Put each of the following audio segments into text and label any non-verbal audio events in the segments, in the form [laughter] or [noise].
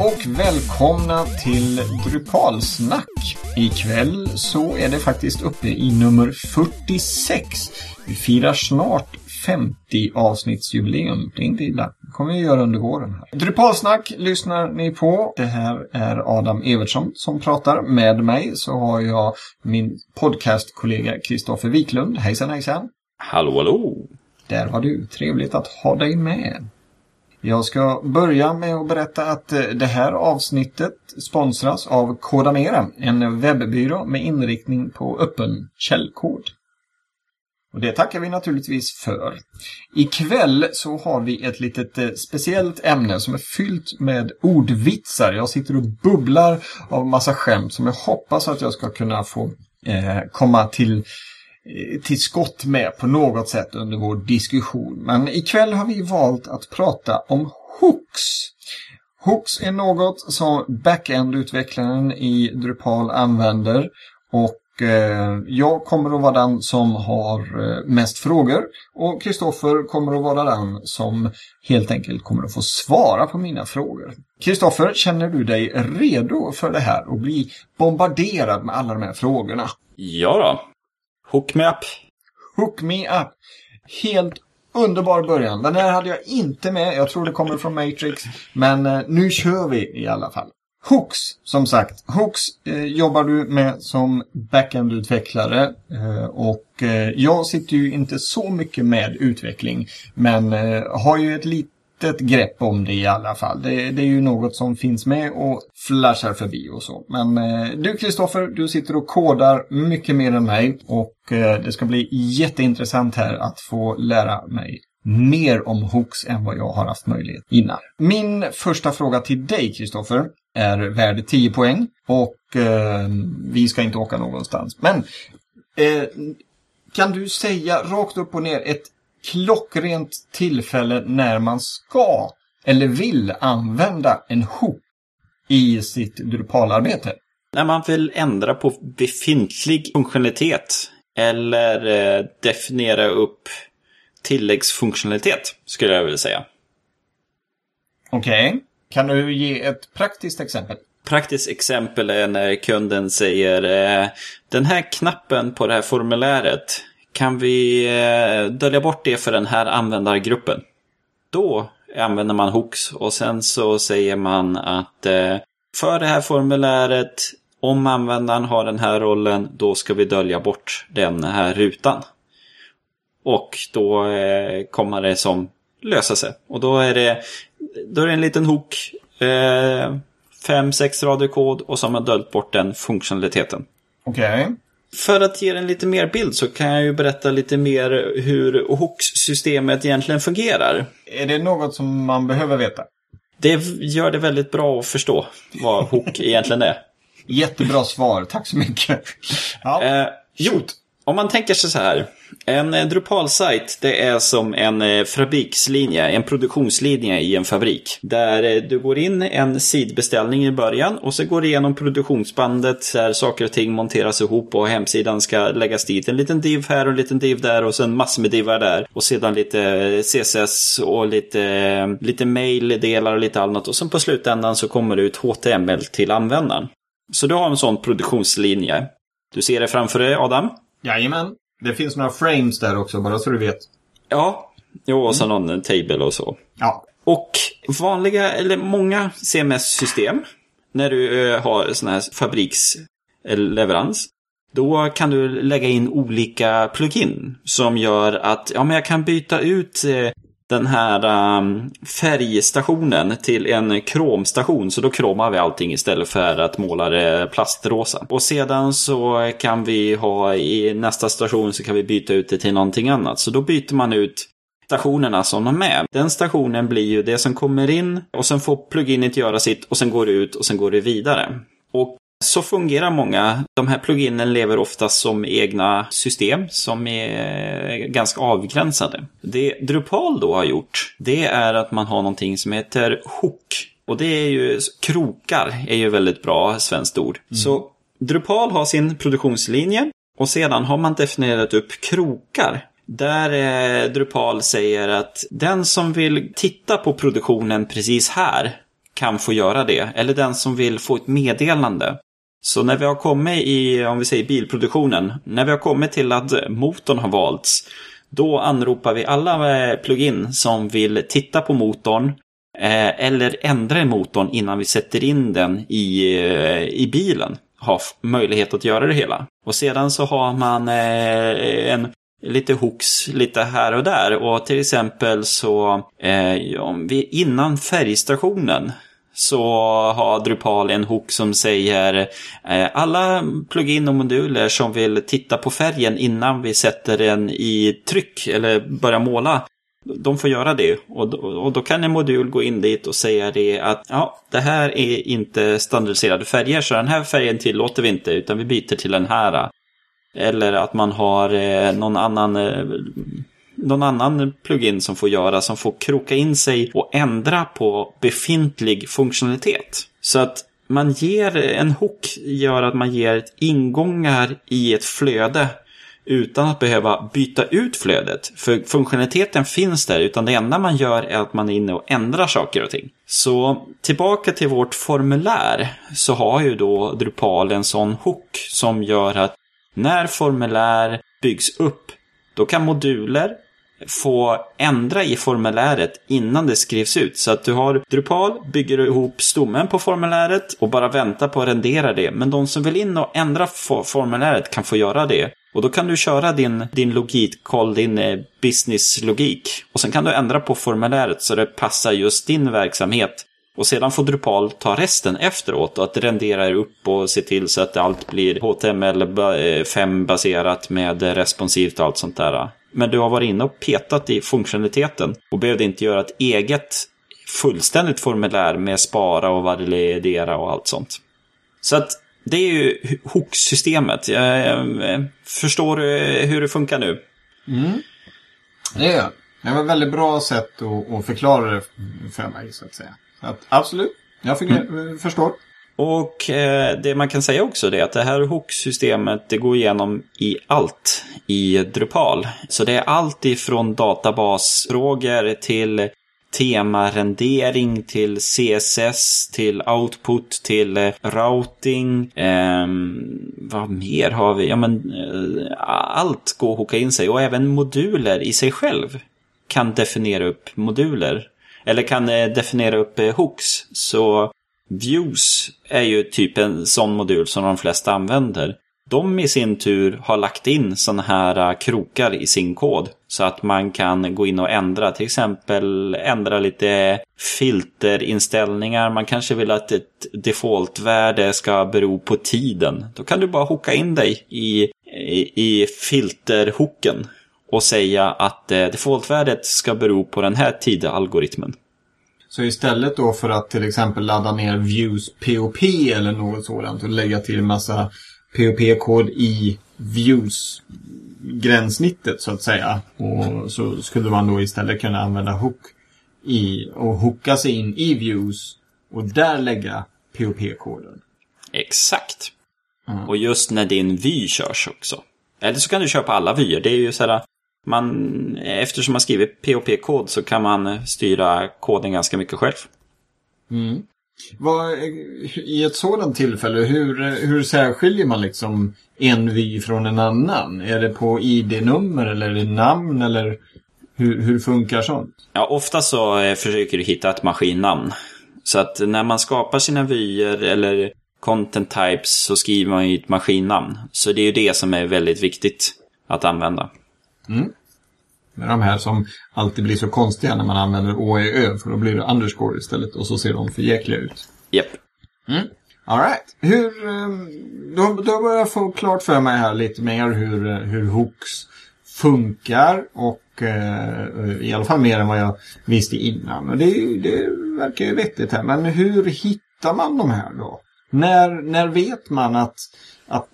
och välkomna till Drupalsnack. Ikväll så är det faktiskt uppe i nummer 46. Vi firar snart 50 avsnittsjubileum. Det är inte illa. Det kommer vi göra under våren. Här. Drupalsnack lyssnar ni på. Det här är Adam Evertsson som pratar. Med mig så har jag min podcastkollega Kristoffer Wiklund. Hejsan hejsan! Hallå hallå! Där var du. Trevligt att ha dig med. Jag ska börja med att berätta att eh, det här avsnittet sponsras av Kodamera, en webbyrå med inriktning på öppen källkod. Och det tackar vi naturligtvis för. Ikväll så har vi ett litet eh, speciellt ämne som är fyllt med ordvitsar. Jag sitter och bubblar av massa skämt som jag hoppas att jag ska kunna få eh, komma till Eh, till skott med på något sätt under vår diskussion. Men ikväll har vi valt att prata om hooks. Hooks är något som backend-utvecklaren i Drupal använder och eh, jag kommer att vara den som har eh, mest frågor och Kristoffer kommer att vara den som helt enkelt kommer att få svara på mina frågor. Kristoffer, känner du dig redo för det här och bli bombarderad med alla de här frågorna? Ja då. Hook me up. Hook me up. Helt underbar början. Den här hade jag inte med. Jag tror det kommer från Matrix. Men eh, nu kör vi i alla fall. Hooks, som sagt. Hooks eh, jobbar du med som backend-utvecklare eh, och eh, jag sitter ju inte så mycket med utveckling men eh, har ju ett litet grepp om det i alla fall. Det, det, är ju något som finns med och flashar förbi och så. Men eh, du Kristoffer, du sitter och kodar mycket mer än mig och eh, det ska bli jätteintressant här att få lära mig mer om hooks än vad jag har haft möjlighet innan. Min första fråga till dig Kristoffer är värd 10 poäng och eh, vi ska inte åka någonstans. Men eh, kan du säga rakt upp och ner ett klockrent tillfälle när man ska eller vill använda en hook i sitt Drupal-arbete? När man vill ändra på befintlig funktionalitet eller eh, definiera upp tilläggsfunktionalitet skulle jag vilja säga. Okej. Okay. Kan du ge ett praktiskt exempel? Praktiskt exempel är när kunden säger eh, den här knappen på det här formuläret kan vi eh, dölja bort det för den här användargruppen. Då använder man hooks och sen så säger man att eh, för det här formuläret om användaren har den här rollen då ska vi dölja bort den här rutan. Och då eh, kommer det som lösa sig. Och då är det då är det en liten hook, fem, sex rader kod och så har man döljt bort den funktionaliteten. Okej. Okay. För att ge en lite mer bild så kan jag ju berätta lite mer hur hooks-systemet egentligen fungerar. Är det något som man behöver veta? Det gör det väldigt bra att förstå vad hook [laughs] egentligen är. Jättebra svar, tack så mycket. Ja, eh, jo, om man tänker sig så här. En eh, Drupal-sajt det är som en eh, fabrikslinje, en produktionslinje i en fabrik. Där eh, du går in en sidbeställning i början och så går du igenom produktionsbandet där saker och ting monteras ihop och hemsidan ska läggas dit. En liten div här och en liten div där och sen massor med divar där. Och sedan lite CSS och lite, lite mail-delar och lite annat. Och sen på slutändan så kommer det ut HTML till användaren. Så du har en sån produktionslinje. Du ser det framför dig, Adam? Jajamän. Det finns några frames där också, bara så du vet. Ja, jo, och så mm. någon table och så. Ja. Och vanliga, eller många CMS-system, när du uh, har sån här fabriksleverans, då kan du lägga in olika plugin som gör att ja, men jag kan byta ut eh, den här um, färgstationen till en kromstation. Så då kromar vi allting istället för att måla det plastrosa. Och sedan så kan vi ha i nästa station så kan vi byta ut det till någonting annat. Så då byter man ut stationerna som de är. Den stationen blir ju det som kommer in och sen får pluginet göra sitt och sen går det ut och sen går det vidare. Och så fungerar många. De här pluginen lever oftast som egna system som är ganska avgränsade. Det Drupal då har gjort, det är att man har någonting som heter hook. Och det är ju, krokar är ju väldigt bra svenskt ord. Mm. Så Drupal har sin produktionslinje och sedan har man definierat upp krokar. Där eh, Drupal säger att den som vill titta på produktionen precis här kan få göra det. Eller den som vill få ett meddelande. Så när vi har kommit i, om vi säger bilproduktionen, när vi har kommit till att motorn har valts, då anropar vi alla eh, plugin som vill titta på motorn eh, eller ändra i motorn innan vi sätter in den i, eh, i bilen. Har möjlighet att göra det hela. Och sedan så har man en lite hooks lite här och där. Och till exempel så eh, om vi, innan färgstationen så har Drupal en hook som säger eh, alla plugin och moduler som vill titta på färgen innan vi sätter den i tryck eller börjar måla. De får göra det och då, och då kan en modul gå in dit och säga det att ja, det här är inte standardiserade färger så den här färgen tillåter vi inte utan vi byter till den här. Eller att man har eh, någon annan eh, någon annan plugin som får göra, som får kroka in sig och ändra på befintlig funktionalitet. Så att man ger, en hook gör att man ger ingångar i ett flöde utan att behöva byta ut flödet. För funktionaliteten finns där, utan det enda man gör är att man är inne och ändrar saker och ting. Så tillbaka till vårt formulär så har ju då Drupal en sån hook som gör att när formulär byggs upp, då kan moduler få ändra i formuläret innan det skrivs ut. Så att du har Drupal, bygger ihop stommen på formuläret och bara väntar på att rendera det. Men de som vill in och ändra formuläret kan få göra det. Och då kan du köra din, din logik, koll din eh, businesslogik. Och sen kan du ändra på formuläret så det passar just din verksamhet. Och sedan får Drupal ta resten efteråt och att rendera upp och se till så att allt blir HTML5 eh, baserat med responsivt och allt sånt där. Men du har varit inne och petat i funktionaliteten och behövde inte göra ett eget fullständigt formulär med spara och validera och allt sånt. Så att det är ju hook-systemet. Förstår du hur det funkar nu? Mm. Det gör jag. Det var ett väldigt bra sätt att, förklara det för mig, så att säga. Att, absolut, jag mm. förstår. Och eh, det man kan säga också är att det här hook-systemet det går igenom i allt i Drupal. Så det är allt ifrån databasfrågor till temarendering till CSS, till output, till eh, routing. Eh, vad mer har vi? Ja, men, eh, allt går att hooka in sig och även moduler i sig själv kan definiera upp moduler. Eller kan eh, definiera upp eh, hooks. Så Views är ju typ en sån modul som de flesta använder. De i sin tur har lagt in sådana här äh, krokar i sin kod. Så att man kan gå in och ändra, till exempel ändra lite filterinställningar. Man kanske vill att ett defaultvärde ska bero på tiden. Då kan du bara hooka in dig i, i, i filterhooken och säga att äh, defaultvärdet ska bero på den här tidalgoritmen. Så istället då för att till exempel ladda ner Views POP eller något sådant och lägga till en massa POP-kod i Views gränssnittet så att säga. Och så skulle man då istället kunna använda hook i, och hooka sig in i Views och där lägga POP-koden. Exakt. Mm. Och just när din vy körs också. Eller så kan du köpa alla vyer. Det är ju sådär man, eftersom man skriver POP-kod så kan man styra koden ganska mycket själv. Mm. Vad, I ett sådant tillfälle, hur, hur särskiljer man liksom en vy från en annan? Är det på ID-nummer eller är det namn eller hur, hur funkar sånt? Ja, ofta så eh, försöker du hitta ett maskinnamn. Så att när man skapar sina vyer eller content types så skriver man ju ett maskinnamn. Så det är ju det som är väldigt viktigt att använda. Mm. Med de här som alltid blir så konstiga när man använder OEÖ för då blir det underscore istället och så ser de för jäkliga ut. Japp. Yep. Mm. Alright. Hur, ehm, då, då börjar jag få klart för mig här lite mer hur, hur hooks funkar och eh, i alla fall mer än vad jag visste innan. Och det, det verkar ju vettigt här. Men hur hittar man de här då? När, när vet man att, att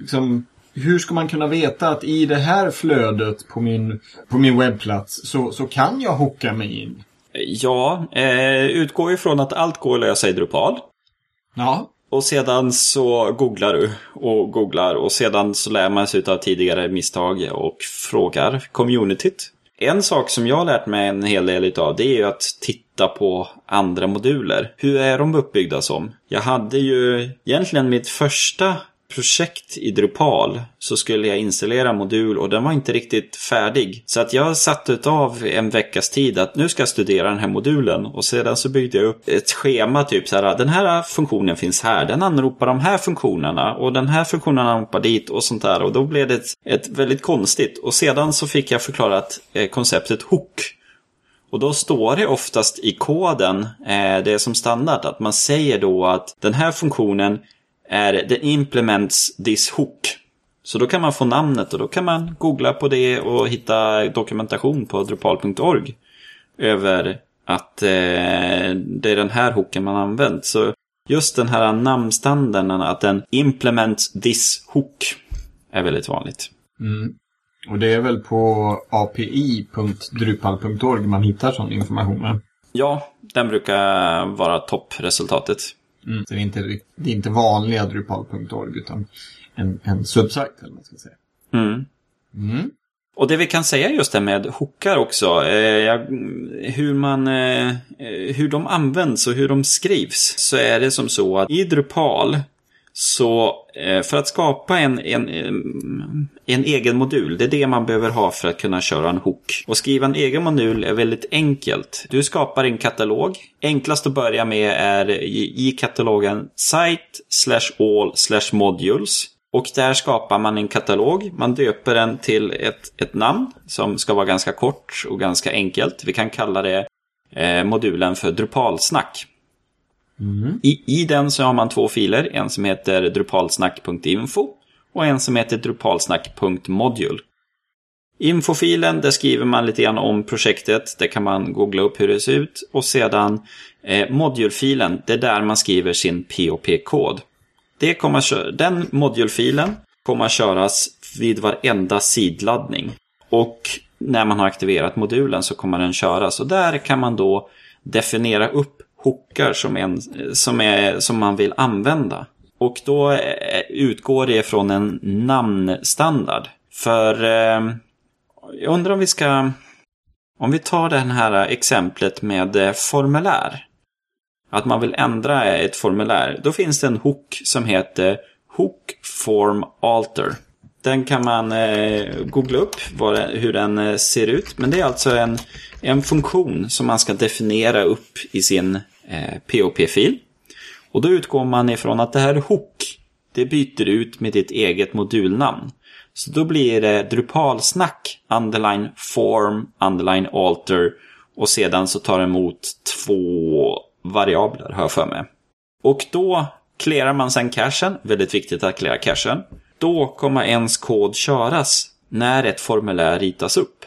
liksom, hur ska man kunna veta att i det här flödet på min, på min webbplats så, så kan jag hooka mig in? Ja, eh, utgå ifrån att allt går att lösa i Drupal. Ja. Och sedan så googlar du och googlar och sedan så lär man sig av tidigare misstag och frågar communityt. En sak som jag har lärt mig en hel del utav det är ju att titta på andra moduler. Hur är de uppbyggda som? Jag hade ju egentligen mitt första projekt i Drupal så skulle jag installera modul och den var inte riktigt färdig. Så att jag satte av en veckas tid att nu ska jag studera den här modulen och sedan så byggde jag upp ett schema typ så här. Den här funktionen finns här, den anropar de här funktionerna och den här funktionen anropar dit och sånt där. Och då blev det ett, ett väldigt konstigt. Och sedan så fick jag förklarat eh, konceptet hook. Och då står det oftast i koden, eh, det är som standard, att man säger då att den här funktionen är the implements this hook. Så då kan man få namnet och då kan man googla på det och hitta dokumentation på drupal.org över att eh, det är den här hooken man använt. Så just den här namnstandarden, att den implements this hook, är väldigt vanligt. Mm. Och det är väl på api.drupal.org man hittar sån information? Ja, den brukar vara toppresultatet. Mm. Så det är inte, det är inte vanliga Drupal.org utan en, en subsite eller vad man ska säga. Mm. Mm. Och det vi kan säga just det med hookar också, eh, hur, man, eh, hur de används och hur de skrivs, så är det som så att i Drupal så eh, för att skapa en, en, eh, en egen modul, det är det man behöver ha för att kunna köra en hook. Och skriva en egen modul är väldigt enkelt. Du skapar en katalog. Enklast att börja med är i katalogen site slash all slash modules. Och där skapar man en katalog. Man döper den till ett, ett namn som ska vara ganska kort och ganska enkelt. Vi kan kalla det eh, modulen för Drupalsnack. Mm. I, I den så har man två filer, en som heter drupalsnack.info och en som heter drupalsnack.module. Infofilen, där skriver man lite grann om projektet, där kan man googla upp hur det ser ut. Och sedan eh, modulfilen, det är där man skriver sin POP-kod. Den modulfilen kommer att köras vid varenda sidladdning. Och när man har aktiverat modulen så kommer den köras. Och där kan man då definiera upp hookar som, en, som, är, som man vill använda. Och då eh, utgår det från en namnstandard. För eh, jag undrar om vi ska... Om vi tar det här exemplet med eh, formulär. Att man vill ändra ett formulär. Då finns det en hook som heter Hook Form Alter. Den kan man eh, googla upp vad, hur den eh, ser ut. Men det är alltså en, en funktion som man ska definiera upp i sin Eh, POP-fil. Och då utgår man ifrån att det här hook, det byter ut med ditt eget modulnamn. Så då blir det Drupalsnack, underline form, underline alter och sedan så tar det emot två variabler, har jag för mig. Och då clearar man sen cachen, väldigt viktigt att cleara cachen. Då kommer ens kod köras när ett formulär ritas upp.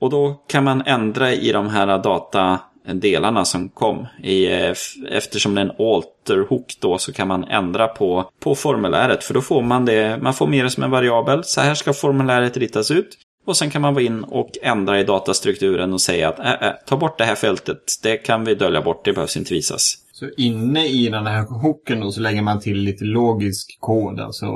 Och då kan man ändra i de här data delarna som kom. I, eh, eftersom det är en alterhook då så kan man ändra på, på formuläret. För då får man det, man får med det som en variabel. Så här ska formuläret ritas ut. Och sen kan man gå in och ändra i datastrukturen och säga att äh, äh, ta bort det här fältet. Det kan vi dölja bort, det behövs inte visas. Så inne i den här hooken då så lägger man till lite logisk kod, alltså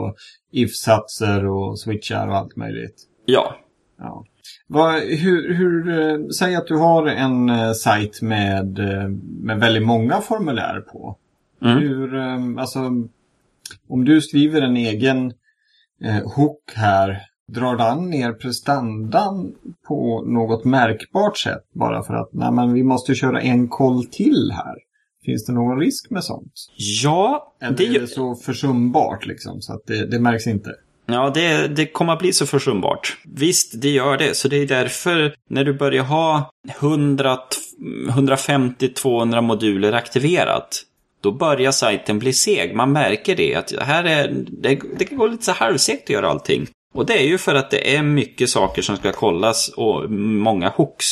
if-satser och switchar och allt möjligt? Ja. ja. Vad, hur, hur, eh, säg att du har en eh, sajt med, eh, med väldigt många formulär på. Mm. Hur, alltså, om du skriver en egen eh, hook här, drar den ner prestandan på något märkbart sätt bara för att nej, men vi måste köra en koll till här? Finns det någon risk med sånt? Ja, Eller det är det så försumbart liksom så att det, det märks inte? Ja, det, det kommer att bli så försumbart. Visst, det gör det. Så det är därför när du börjar ha 150-200 moduler aktiverat, då börjar sajten bli seg. Man märker det, att här är, det, det kan gå lite så halvsegt att göra allting. Och det är ju för att det är mycket saker som ska kollas och många hooks.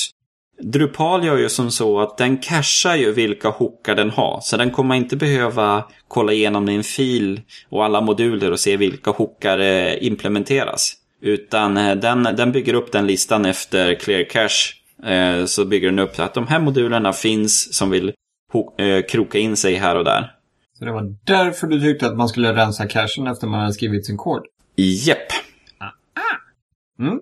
Drupal gör ju som så att den cachar ju vilka hookar den har. Så den kommer inte behöva kolla igenom din fil och alla moduler och se vilka hookar eh, implementeras. Utan eh, den, den bygger upp den listan efter clear cache. Eh, så bygger den upp att de här modulerna finns som vill kroka in sig här och där. Så det var därför du tyckte att man skulle rensa cachen efter man hade skrivit sin kod? Jepp. Ah. Mm.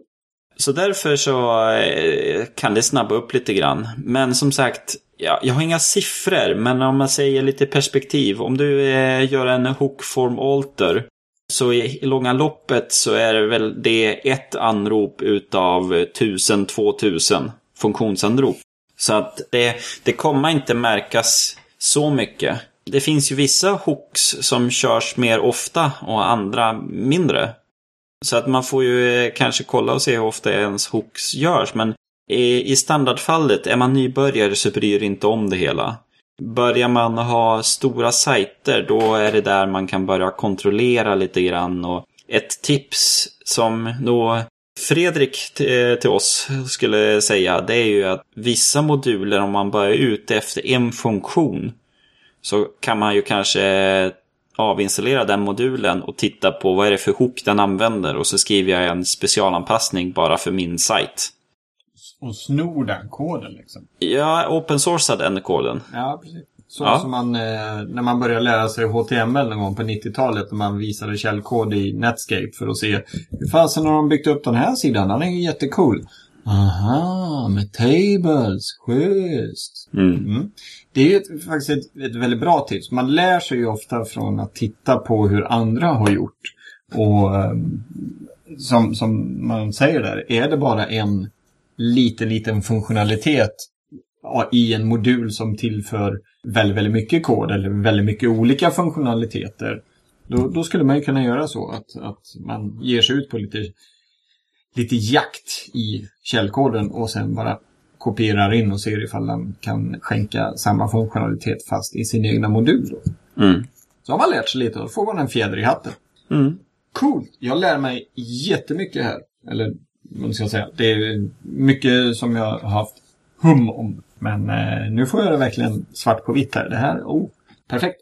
Så därför så eh, kan det snabba upp lite grann. Men som sagt, ja, jag har inga siffror, men om man säger lite perspektiv. Om du eh, gör en hookform alter så i långa loppet så är det väl det ett anrop utav 1000-2000 funktionsanrop. Så att det, det kommer inte märkas så mycket. Det finns ju vissa hooks som körs mer ofta och andra mindre. Så att man får ju eh, kanske kolla och se hur ofta ens hooks görs. Men i standardfallet, är man nybörjare så bryr inte om det hela. Börjar man ha stora sajter, då är det där man kan börja kontrollera lite grann. Och ett tips som då Fredrik eh, till oss skulle säga, det är ju att vissa moduler, om man börjar ute efter en funktion, så kan man ju kanske avinstallera den modulen och titta på vad är det för hook den använder och så skriver jag en specialanpassning bara för min sajt. Och snor den koden liksom? Ja, open sourcead den koden. Ja, precis. Så ja. som man, eh, när man började lära sig HTML någon gång på 90-talet och man visade källkod i Netscape för att se hur fasen har de byggt upp den här sidan? Den är ju jättecool. Aha, med tables. Schysst. Mm. Mm. Det är ju faktiskt ett, ett, väldigt bra tips. Man lär sig ju ofta från att titta på hur andra har gjort. Och ehm, som, som man säger där, är det bara en liten, liten funktionalitet i en modul som tillför väldigt, väldigt mycket kod eller väldigt mycket olika funktionaliteter. Då, då skulle man ju kunna göra så att, att man ger sig ut på lite, lite jakt i källkoden och sen bara kopierar in och ser ifall den kan skänka samma funktionalitet fast i sin egna modul. Mm. Så har man lärt sig lite och då får man en fjäder i hatten. Mm. Coolt! Jag lär mig jättemycket här. Eller vad ska jag säga? Det är mycket som jag har haft hum om. Men eh, nu får jag det verkligen svart på vitt här. Det här, oh, perfekt.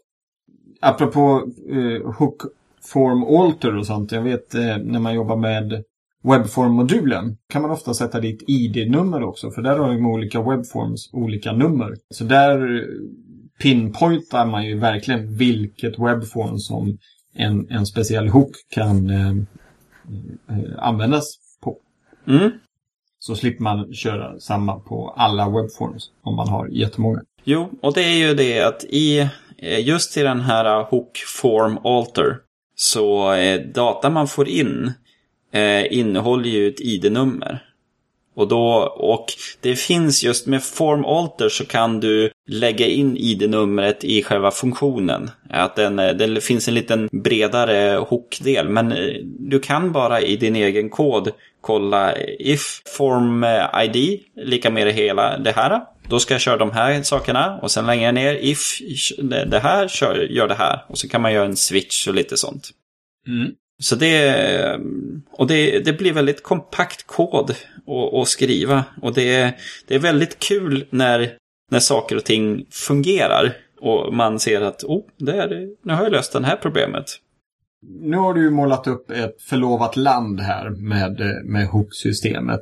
Apropå eh, hook form alter och sånt. Jag vet eh, när man jobbar med Webform-modulen kan man ofta sätta dit ID-nummer också. För där har de olika webforms olika nummer. Så där pinpointar man ju verkligen vilket webform som en, en speciell hook kan eh, eh, användas på. Mm. Så slipper man köra samma på alla webforms om man har jättemånga. Jo, och det är ju det att i eh, just i den här hook form alter så data man får in eh, innehåller ju ett ID-nummer. Och, då, och det finns just med Form Alter så kan du lägga in ID-numret i själva funktionen. Att den, eh, det finns en liten bredare hookdel. Men eh, du kan bara i din egen kod kolla if form eh, ID lika med det hela det här. Då ska jag köra de här sakerna och sen längre ner if det här kör, gör det här. Och så kan man göra en switch och lite sånt. Mm. Så det, och det, det blir väldigt kompakt kod att, skriva. Och det, det är väldigt kul när, när saker och ting fungerar. Och man ser att oh, där, nu har jag löst det här problemet. Nu har du ju målat upp ett förlovat land här med, med hook-systemet.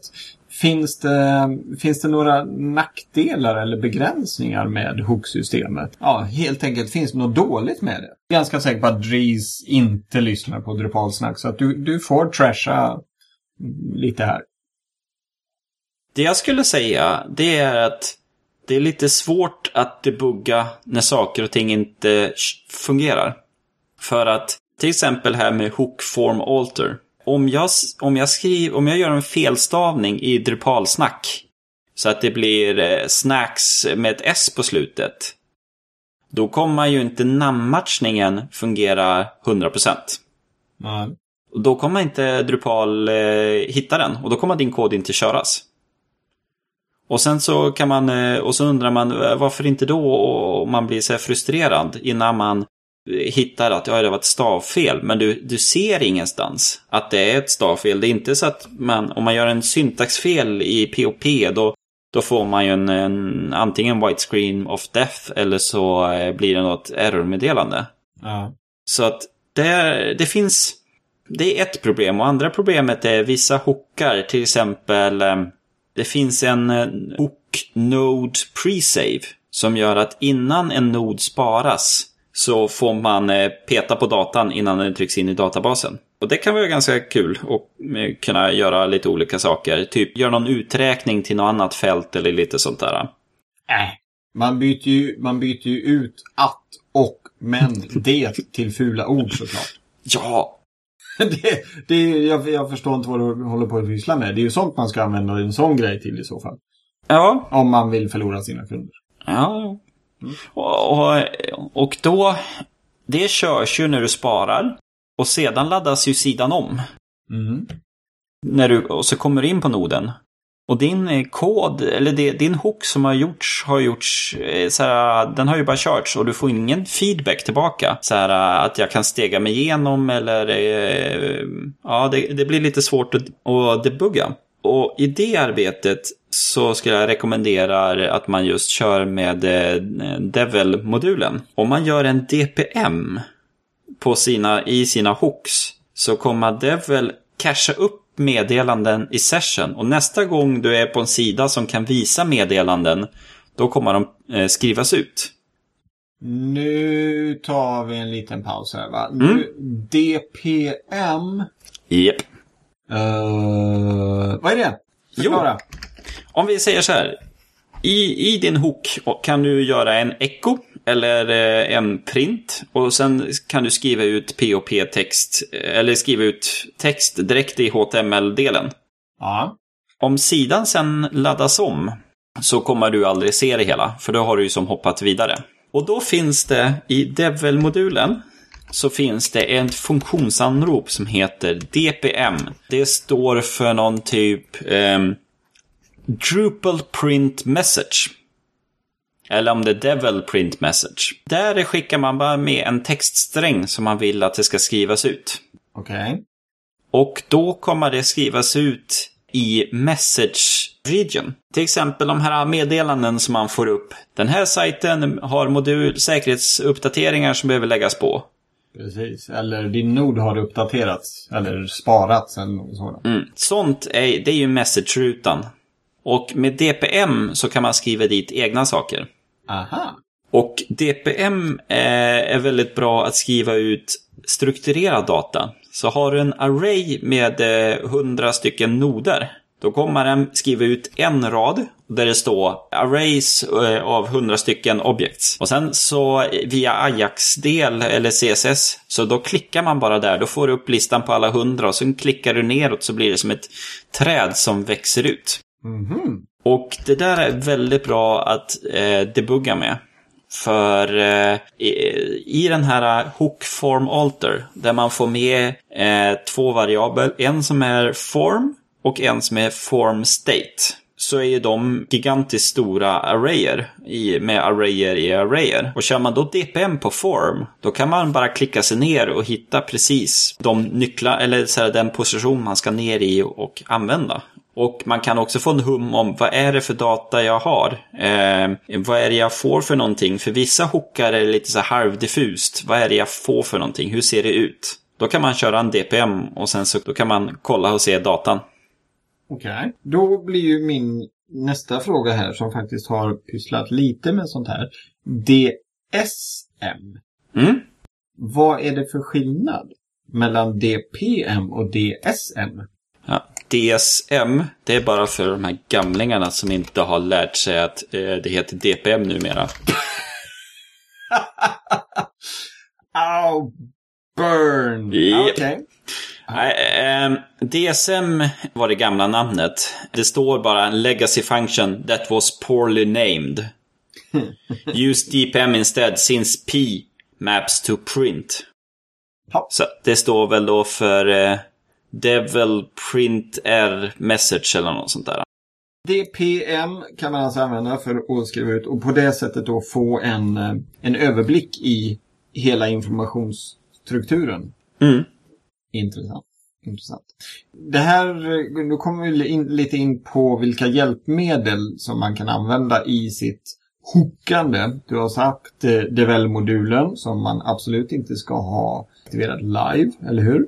Finns det, finns det några nackdelar eller begränsningar med hook-systemet? Ja, helt enkelt finns det något dåligt med det. Jag är ganska säker på att Dries inte lyssnar på Drupalsnack så att du, du får trasha lite här. Det jag skulle säga det är att det är lite svårt att debugga när saker och ting inte fungerar. För att till exempel här med hook form alter om jag, om jag, skriver, om jag gör en felstavning i Drupalsnack så att det blir eh, snacks med ett S på slutet. Då kommer ju inte namnmatchningen fungera 100%. Nej. Då kommer inte Drupal eh, hitta den och då kommer din kod inte köras. Och sen så kan man, eh, och så undrar man varför inte då och man blir så här frustrerad innan man hittar att ja, det var ett stavfel. Men du, du ser ingenstans att det är ett stavfel. Det är inte så att man, om man gör en syntaxfel i POP då, då får man ju en, en antingen white screen of death eller så eh, blir det något errormeddelande. Ja. Så att det, det finns, det är ett problem. Och andra problemet är vissa hookar, till exempel eh, det finns en hook node presave som gör att innan en nod sparas så får man eh, peta på datan innan den trycks in i databasen. Och det kan vara ganska kul att eh, kunna göra lite olika saker. Typ göra någon uträkning till något annat fält eller lite sånt där. Äh. Man byter ju, man byter ju ut att och men [laughs] det till fula ord såklart. Ja, [laughs] det, det, jag, jag förstår inte vad du håller på att pyssla med. Det är ju sånt man ska använda en sån grej till i så fall. ja, Om man vill förlora sina kunder. ja. Och, och, och då, det körs ju när du sparar. Och sedan laddas ju sidan om. Mm. när du, och så kommer du in på noden. Och din eh, kod, eller din hook som har gjorts, har gjorts, eh, så här, den har ju bara körts och du får ingen feedback tillbaka. Så här, att jag kan stega mig igenom eller, eh, ja, det, det blir lite svårt att, att debugga. Och i det arbetet så skulle jag rekommendera att man just kör med eh, Devil-modulen. Om man gör en DPM på sina, i sina hooks så kommer Devil cacha upp meddelanden i session. Och nästa gång du är på en sida som kan visa meddelanden, då kommer de eh, skrivas ut. Nu tar vi en liten paus här va. Nu, DPM. Japp. Eh, vad är det? Förklara. Om vi säger så här. I, I din hook kan du göra en echo eller eh, en print. Och sen kan du skriva ut POP-text, eller skriva ut text direkt i HTML-delen. Ja. Om sidan sen laddas om så kommer du aldrig se det hela, för då har du ju som hoppat vidare. Och då finns det i Devil-modulen så finns det ett funktionsanrop som heter DPM. Det står för någon typ ehm, Drupal Print Message. Eller om det är Devil Print Message. Där skickar man bara med en textsträng som man vill att det ska skrivas ut. Okej. Och då kommer det skrivas ut i message region. Till exempel de här meddelanden som man får upp. Den här sajten har modul säkerhetsuppdateringar som behöver läggas på. Precis. Eller din nod har uppdaterats. Eller sparats eller något sådant. Mm. Sånt är, det är ju message-rutan. Och med DPM så kan man skriva dit egna saker. Aha. Och DPM är, är väldigt bra att skriva ut strukturerad data. Så har du en array med eh, 100 stycken noder, då kommer den skriva ut en rad där det står arrays eh, av 100 stycken objects. Och sen så via Ajax-del eller CSS, så då klickar man bara där, då får du upp listan på alla 100 och sen klickar du neråt så blir det som ett träd som växer ut. Mhm. Och det där är väldigt bra att eh, debugga med. För eh, i, i den här hook form alter, där man får med eh, två variabler, en som är form och en som är form state. Så är ju de gigantiskt stora arrayer i, med arrayer i arrayer. Och kör man då DPM på form, då kan man bara klicka sig ner och hitta precis de nycklar, eller så här, den position man ska ner i och använda. Och man kan också få en hum om vad är det för data jag har? Eh, vad är det jag får för någonting? För vissa hookar är lite så här halvdiffust. Vad är det jag får för någonting? Hur ser det ut? Då kan man köra en DPM och sen så då kan man kolla och se datan. Okej. Då blir ju min nästa fråga här som faktiskt har pysslat lite med sånt här. DSM. Mm. Vad är det för skillnad mellan DPM och DSM? Ja. DSM, det är bara för de här gamlingarna som inte har lärt sig att eh, det heter DPM numera. [laughs] Ow! Burn! Japp. Okej. Nej, ehm, DSM var det gamla namnet. Det står bara legacy function that was poorly named. [laughs] Use DPM instead since P maps to print. Ja. Så det står väl då för eh, Devil Print R Message eller något sånt där. DPM kan man alltså använda för att skriva ut och på det sättet då få en, eh, en överblick i hela informationsstrukturen. Mm. Intressant. Intressant. Det här, nu kommer vi in, lite in på vilka hjälpmedel som man kan använda i sitt hookande. Du har sagt eh, Devel-modulen som man absolut inte ska ha aktiverat live, eller hur?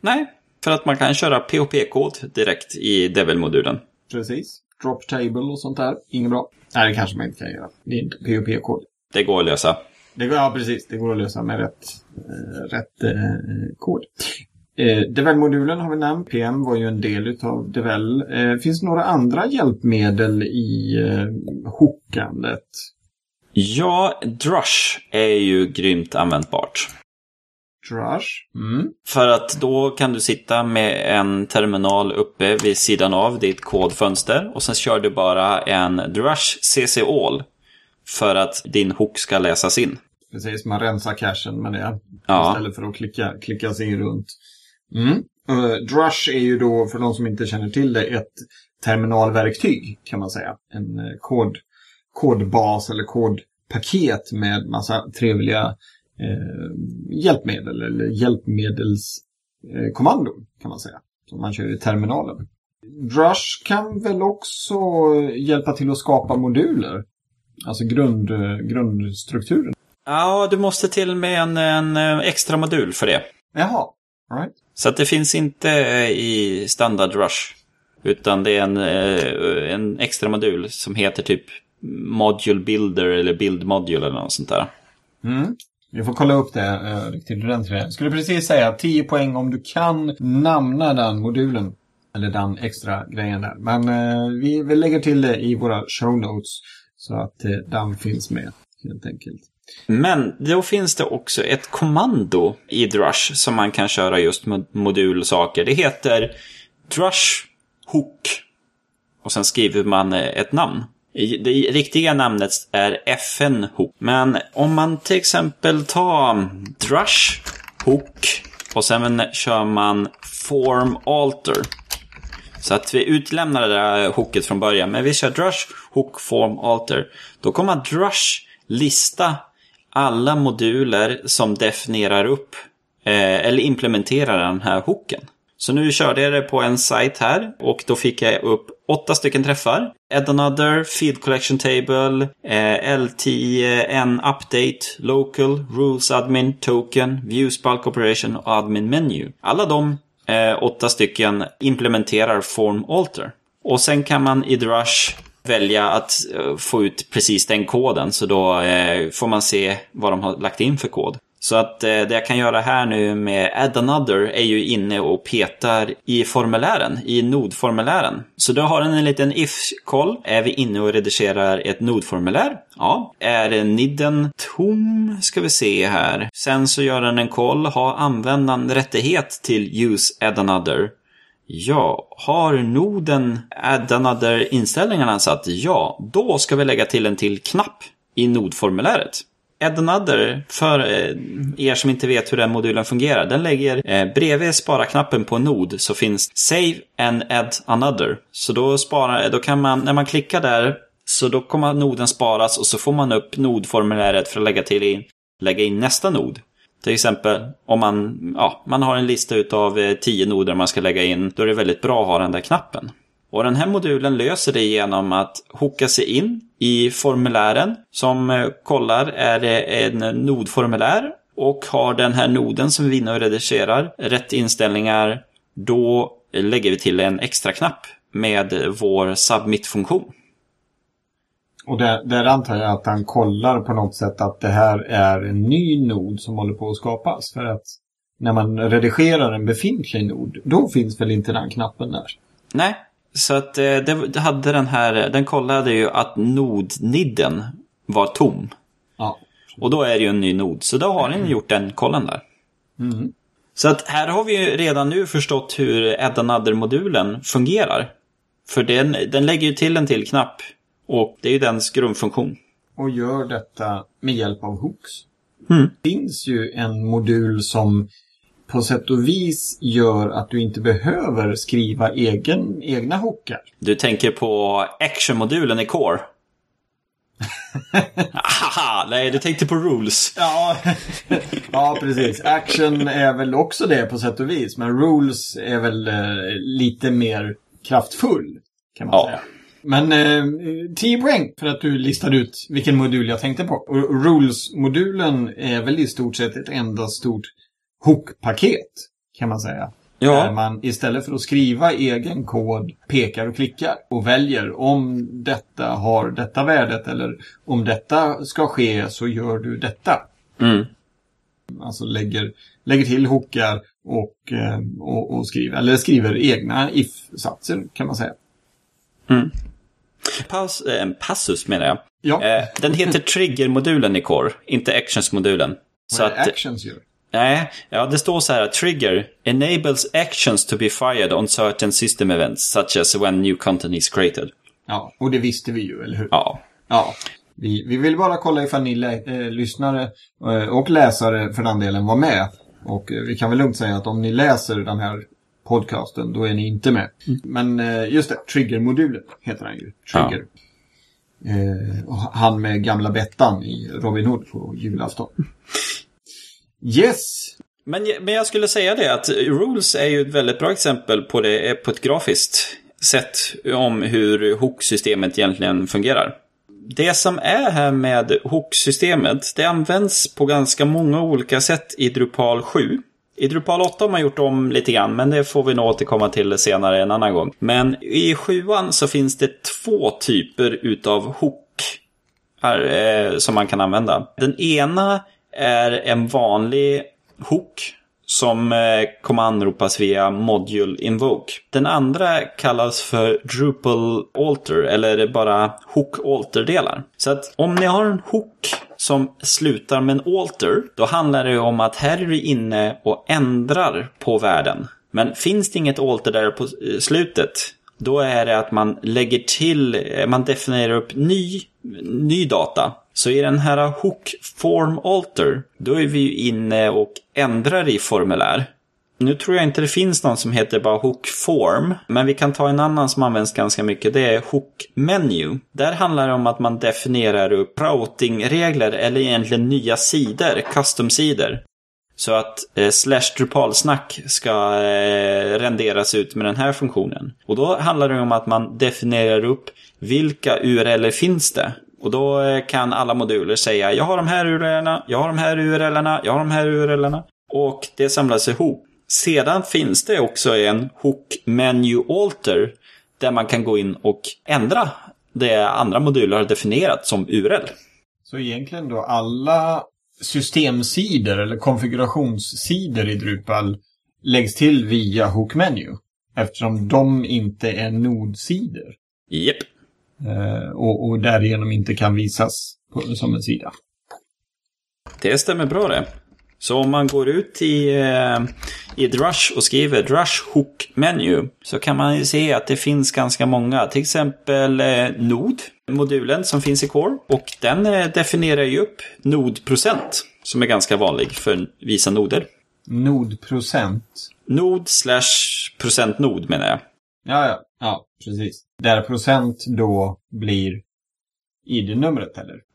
Nej, för att man kan köra POP-kod direkt i Devil-modulen. Precis. Drop table och sånt där. Inget bra. Nej, det kanske man inte kan göra. Det är inte POP-kod. Det går att lösa. Det går, ja, precis. Det går att lösa med rätt, rätt eh, kod. Eh, Devel-modulen har vi nämnt. PM var ju en del av Devel. Eh, finns det några andra hjälpmedel i eh, hookandet? Ja, Drush är ju grymt användbart. Drush? Mm. För att då kan du sitta med en terminal uppe vid sidan av ditt kodfönster och sen kör du bara en Drush CC All för att din hook ska läsas in. Precis, man rensar cachen med det. Ja. Istället för att klicka, klicka sig runt. Mm. Uh, Drush är ju då, för de som inte känner till det, ett terminalverktyg kan man säga. En eh, kod, kodbas eller kodpaket med massa trevliga eh, hjälpmedel eller hjälpmedelskommandon kan man säga. Som man kör i terminalen. Drush kan väl också hjälpa till att skapa moduler? Alltså grund, grundstrukturen. Ja, du måste till med en, en eh, extra modul för det. Jaha, all right. Så att det finns inte eh, i standard Rush. Utan det är en, eh, en extra modul som heter typ Module Builder eller Build Module eller något sånt där. Mm. Vi får kolla upp det riktigt ordentligt. Jag skulle precis säga 10 poäng om du kan namna den modulen. Eller den extra grejen där. Men vi, vi lägger till det i våra show notes. Så att den finns med helt enkelt. Men då finns det också ett kommando i Drush som man kan köra just med modulsaker. Det heter Drush Hook. Och sen skriver man eh, ett namn. Det riktiga namnet är FN Hook. Men om man till exempel tar Drush Hook och sen kör man Form Alter. Så att vi utlämnar det där hooket från början. Men vi kör Drush Hook Form Alter. Då kommer Drush lista alla moduler som definierar upp eh, eller implementerar den här hooken. Så nu körde jag det på en sajt här och då fick jag upp åtta stycken träffar. Add another, feed collection table, eh, L10, N update, local, rules admin, token, views bulk operation och admin menu. Alla de eh, åtta stycken implementerar form alter. Och sen kan man i Drush välja att eh, få ut precis den koden. Så då eh, får man se vad de har lagt in för kod. Så att eh, det jag kan göra här nu med add another är ju inne och petar i formulären, i nodformulären. Så då har den en liten if-koll. Är vi inne och redigerar ett nodformulär? Ja. Är nidden tom? Ska vi se här. Sen så gör den en koll. Har användaren rättighet till use add another? Ja, har noden add another inställningarna satt ja, då ska vi lägga till en till knapp i nodformuläret. Add another, för eh, er som inte vet hur den modulen fungerar, den lägger eh, bredvid spara-knappen på nod så finns save and add another. Så då, sparar, då kan man, när man klickar där, så då kommer noden sparas och så får man upp nodformuläret för att lägga, till in, lägga in nästa nod. Till exempel om man, ja, man har en lista utav eh, tio noder man ska lägga in. Då är det väldigt bra att ha den där knappen. Och den här modulen löser det genom att hooka sig in i formulären som eh, kollar är det en nodformulär och har den här noden som vi inne och redigerar rätt inställningar då lägger vi till en extra knapp med vår submit-funktion. Och där, där antar jag att han kollar på något sätt att det här är en ny nod som håller på att skapas. För att när man redigerar en befintlig nod, då finns väl inte den knappen där? Nej, så att det, det hade den här, den kollade ju att nodnidden var tom. Ja. Och då är det ju en ny nod, så då har den gjort den kollen där. Mm. Så att här har vi ju redan nu förstått hur Add Another-modulen fungerar. För den, den lägger ju till en till knapp. Och det är ju dens grundfunktion. Och gör detta med hjälp av hooks. Mm. Det finns ju en modul som på sätt och vis gör att du inte behöver skriva egen, egna hookar. Du tänker på action-modulen i Core? [laughs] Haha, nej, du tänkte på rules. Ja, ja, precis. Action är väl också det på sätt och vis. Men rules är väl eh, lite mer kraftfull, kan man Ja. säga. Men eh, 10 poäng för att du listade ut vilken modul jag tänkte på. Och Rules-modulen är väl i stort sett ett enda stort hook-paket, kan man säga. Ja. Där man istället för att skriva egen kod pekar och klickar och väljer om detta har detta värdet eller om detta ska ske så gör du detta. Mm. Alltså lägger, lägger till hookar och, eh, och, och skriver, eller skriver egna if-satser kan man säga. Paus, eh, passus menar jag. Ja, Eh, den heter [laughs] Trigger-modulen i Core, inte Actions-modulen. Så vad att, actions gör. nej, ja det står så här att Trigger enables actions to be fired on certain system events, such as when new content is created. Ja, och det visste vi ju, eller hur? Ja, Ja. Vi, vi vill bara kolla ifall ni lä- eh, lyssnare eh, och läsare för den delen var med. Och eh, vi kan väl lugnt säga att om ni läser den här podcasten, då är ni inte med. Men eh, just det, Trigger-modulen heter den ju. Trigger. Eh, och han med gamla Bettan i Robin Hood på julafton. Yes! Men, men jag skulle säga det att Rules är ju ett väldigt bra exempel på det på ett grafiskt sätt om hur hook-systemet egentligen fungerar. Det som är här med hook-systemet, det används på ganska många olika sätt i Drupal 7. I Drupal 8 har man gjort om lite grann, men det får vi nog återkomma till senare en annan gång. Men i 7 så finns det två typer utav hook här, eh, som man kan använda. Den ena är en vanlig hook som eh, kommer anropas via Module Invoke. Den andra kallas för Drupal Alter eller bara Hook Alter-delar. Så att om ni har en hook som slutar med en alter, då handlar det om att här är du inne och ändrar på världen. Men finns det inget alter där på eh, slutet, då är det att man lägger till, eh, man definierar upp ny, ny data. Så i den här hook form alter, då är vi ju inne och ändrar i formulär. Nu tror jag inte det finns någon som heter bara hook form, men vi kan ta en annan som används ganska mycket. Det är hook menu. Där handlar det om att man definierar upp routingregler eller egentligen nya sidor, custom-sidor. Så att eh, slash Drupalsnack ska eh, renderas ut med den här funktionen. Och då handlar det om att man definierar upp vilka URL finns det. Och då eh, kan alla moduler säga jag har de här URLerna, jag har de här URLerna, jag har de här URLerna. Och det samlas ihop. Sedan finns det också en hook menu alter där man kan gå in och ändra det andra moduler har definierat som URL. Så egentligen då alla systemsidor eller konfigurationssidor i Drupal läggs till via Hook Menu. Eftersom de inte är nodsidor. Japp. Eh, och, och därigenom inte kan visas på, som en sida. Det stämmer bra det. Så om man går ut i, eh, i Drush och skriver Drush Hook Menu så kan man se att det finns ganska många. Till exempel eh, Nod, modulen som finns i Core. Och den eh, definierar ju upp nodprocent som är ganska vanlig för vissa noder. Nodprocent. Nod slash procentnod menar jag. Ja, ja, ja, precis. Där procent då blir ID-numret, eller?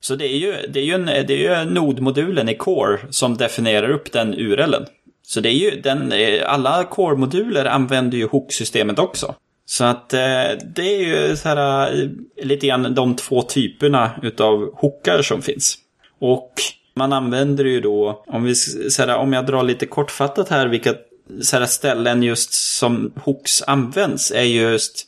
Så det är ju, det är ju, en, det är ju nodmodulen i Core som definierar upp den URLen. Så det är ju den, alla Core-moduler använder ju hook-systemet också. Så att eh, det är ju så här, eh, lite grann de två typerna utav hookar som finns. Och man använder ju då, om, vi, så här, om jag drar lite kortfattat här vilka så här, ställen just som hooks används är just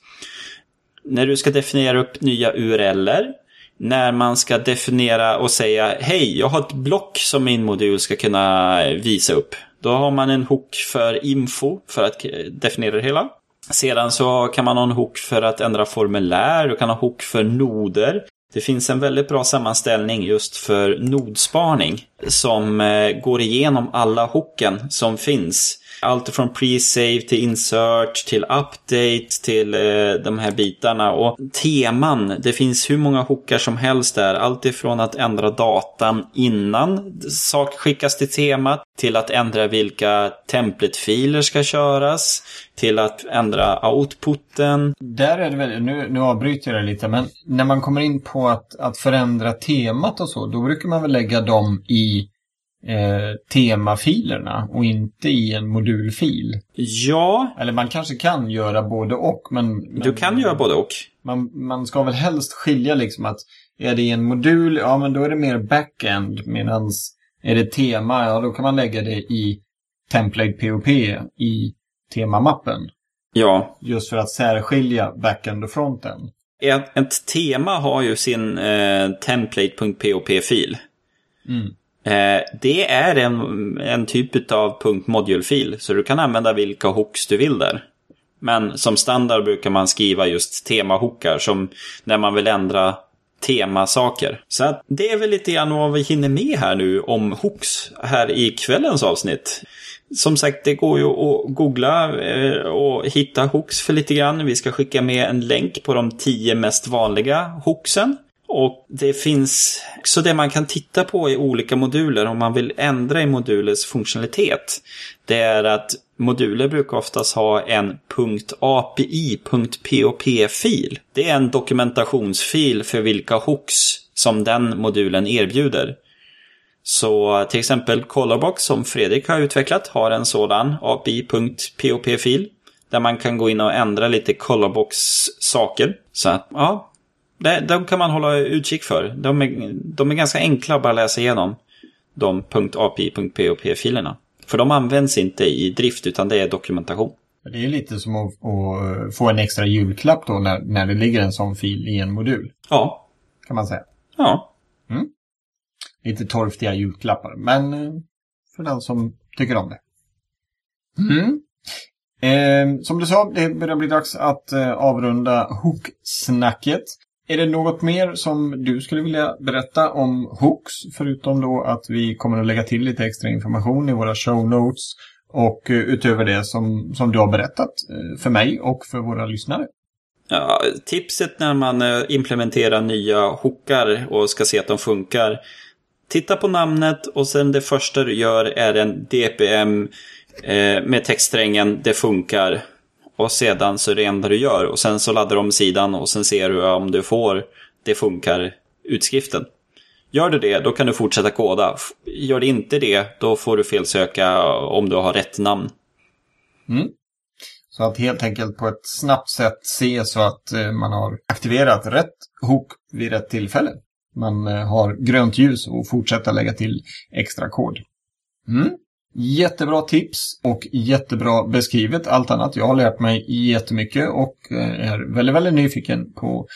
när du ska definiera upp nya URLer, när man ska definiera och säga hej, jag har ett block som min modul ska kunna visa upp. Då har man en hook för info för att definiera det hela. Sedan så kan man ha en hook för att ändra formulär, du kan ha hook för noder. Det finns en väldigt bra sammanställning just för nodspaning som eh, går igenom alla hooken som finns. Allt från pre-save till insert till update till eh, de här bitarna. Och teman, det finns hur många hookar som helst där. Allt ifrån att ändra datan innan sak skickas till temat till att ändra vilka template-filer ska köras till att ändra outputen. Där är det väl, nu, nu avbryter jag det lite, men när man kommer in på att, att förändra temat och så, då brukar man väl lägga dem i eh, temafilerna och inte i en modulfil. Ja, Eller man kanske kan göra både och, men... men du kan göra både och. Man, man ska väl helst skilja liksom att är det i en modul, ja men då är det mer backend, medan är det tema, ja då kan man lägga det i template POP i temamappen. Ja, Just för att särskilja backend och frontend. ett, ett tema har ju sin eh, template.pop-fil. Mm. Eh, det är en, en typ av .modulfil, så du kan använda vilka hooks du vill där. Men som standard brukar man skriva just temahookar som när man vill ändra temasaker. Så att det är väl lite grann vad vi hinner med här nu om hooks här i kvällens avsnitt. Som sagt, det går ju att googla eh, och hitta hooks för lite grann. Vi ska skicka med en länk på de tio mest vanliga hooksen. Och det finns också det man kan titta på i olika moduler om man vill ändra i modulers funktionalitet. Det är att moduler brukar oftast ha en .api.pop-fil. Det är en dokumentationsfil för vilka hooks som den modulen erbjuder. Så till exempel Colorbox som Fredrik har utvecklat har en sådan api.pop-fil. Där man kan gå in och ändra lite Colorbox-saker. Så att, ja, det, de kan man hålla utkik för. De är, de är ganska enkla att bara läsa igenom. De .api.pop-filerna. För de används inte i drift utan det är dokumentation. Det är lite som att, att få en extra julklapp då när, när det ligger en sån fil i en modul. Ja, Kan man säga. ja. Lite torftiga julklappar. Men eh, för den som tycker om det. Mm. Eh, som du sa, det börjar bli dags att eh, avrunda Hook-snacket. Är det något mer som du skulle vilja berätta om Hooks? Förutom då att vi kommer att lägga till lite extra information i våra show notes. Och eh, utöver det som, som du har berättat eh, för mig och för våra lyssnare. Ja, tipset när man eh, implementerar nya hookar och ska se att de funkar. Titta på namnet och sen det första du gör är en DPM med textsträngen det funkar. Och sedan så är det enda du gör. Och sen så laddar du om sidan och sen ser du om du får det funkar utskriften. Gör du det, då kan du fortsätta koda. Gör du inte det, då får du felsöka om du har rätt namn. Mm. Så att helt enkelt på ett snabbt sätt se så att eh, man har aktiverat rätt hook vid rätt tillfälle. Man eh, har grönt ljus och fortsätta lägga till extra kod. Mm. Jättebra tips och jättebra beskrivet. Allt annat. Jag har lärt mig jättemycket och eh, är väldigt, väldigt nyfiken på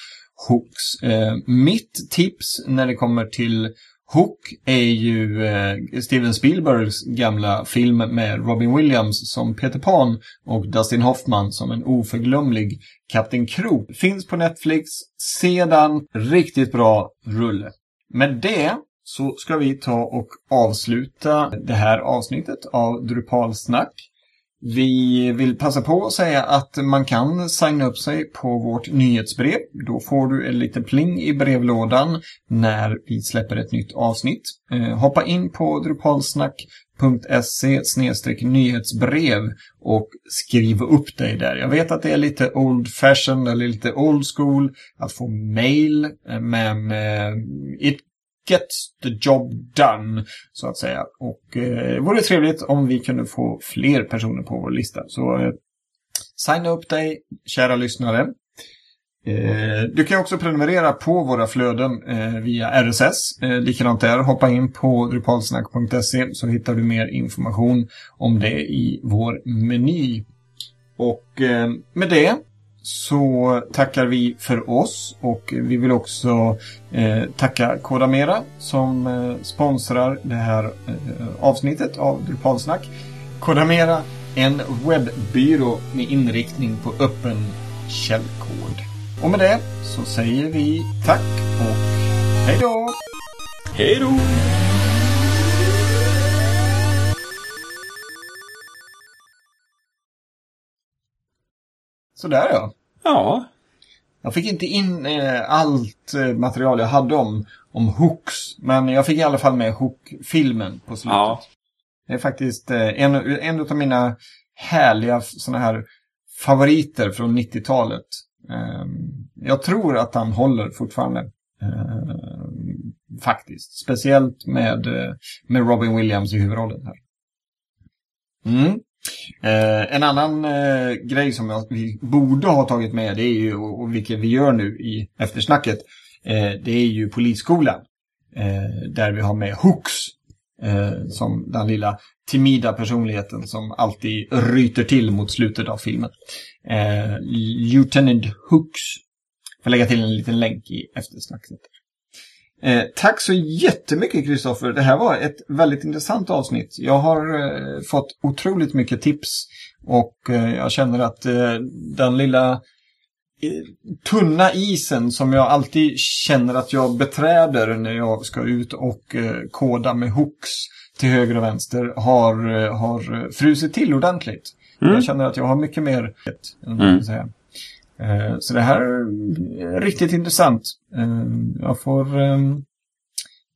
hooks. Eh, mitt tips när det kommer till Hook är ju eh, Steven Spielbergs gamla film med Robin Williams som Peter Pan och Dustin Hoffman som en oförglömlig Kapten Krok. Finns på Netflix. Sedan riktigt bra rulle. Med det så ska vi ta och avsluta det här avsnittet av Drupalsnack. Vi vill passa på att säga att man kan signa upp sig på vårt nyhetsbrev. Då får du en liten pling i brevlådan när vi släpper ett nytt avsnitt. Eh, hoppa in på drupalsnack.se nyhetsbrev och skriv upp dig där. Jag vet att det är lite old fashioned eller lite old school att få mail, eh, men eh, it Get the job done, så att säga. Och eh, det vore trevligt om vi kunde få fler personer på vår lista. Så eh, signa upp dig, kära lyssnare. Eh, du kan också prenumerera på våra flöden eh, via RSS. Eh, likadant där, hoppa in på drupalsnack.se så hittar du mer information om det i vår meny. Och eh, med det så tackar vi för oss och vi vill också eh, tacka Kodamera som eh, sponsrar det här eh, avsnittet av Drupalsnack. Kodamera, en webbyrå med inriktning på öppen källkod. Och med det så säger vi tack och hej då! Hej då! Sådär ja. Ja, Jag fick inte in eh, allt eh, material jag hade om, om hooks. Men jag fick i alla fall med hook-filmen på slutet. ja. Det är faktiskt eh, en, en av mina härliga sådana här favoriter från 90-talet. Eh, jag tror att han håller fortfarande. Eh, faktiskt. Speciellt med, eh, med Robin Williams i huvudrollen här. Mm. Eh, en annan eh, grej som jag, vi borde ha tagit med, det är ju, och, och vilket vi gör nu i eftersnacket, eh, det är ju polisskolan. Eh, där vi har med hooks Eh, som den lilla timida personligheten som alltid ryter till mot slutet av filmen. Eh, Lieutenant Hooks. Får lägga till en liten länk i eftersnacket. Eh, tack så jättemycket Kristoffer. Det här var ett väldigt intressant avsnitt. Jag har eh, fått otroligt mycket tips och eh, jag känner att eh, den lilla eh, tunna isen som jag alltid känner att jag beträder när jag ska ut och eh, koda med hooks till höger och vänster har, har frusit till ordentligt. Mm. Jag känner att jag har mycket mer än vad mm. säga. Eh, så det här är riktigt intressant. Eh, jag får... Eh,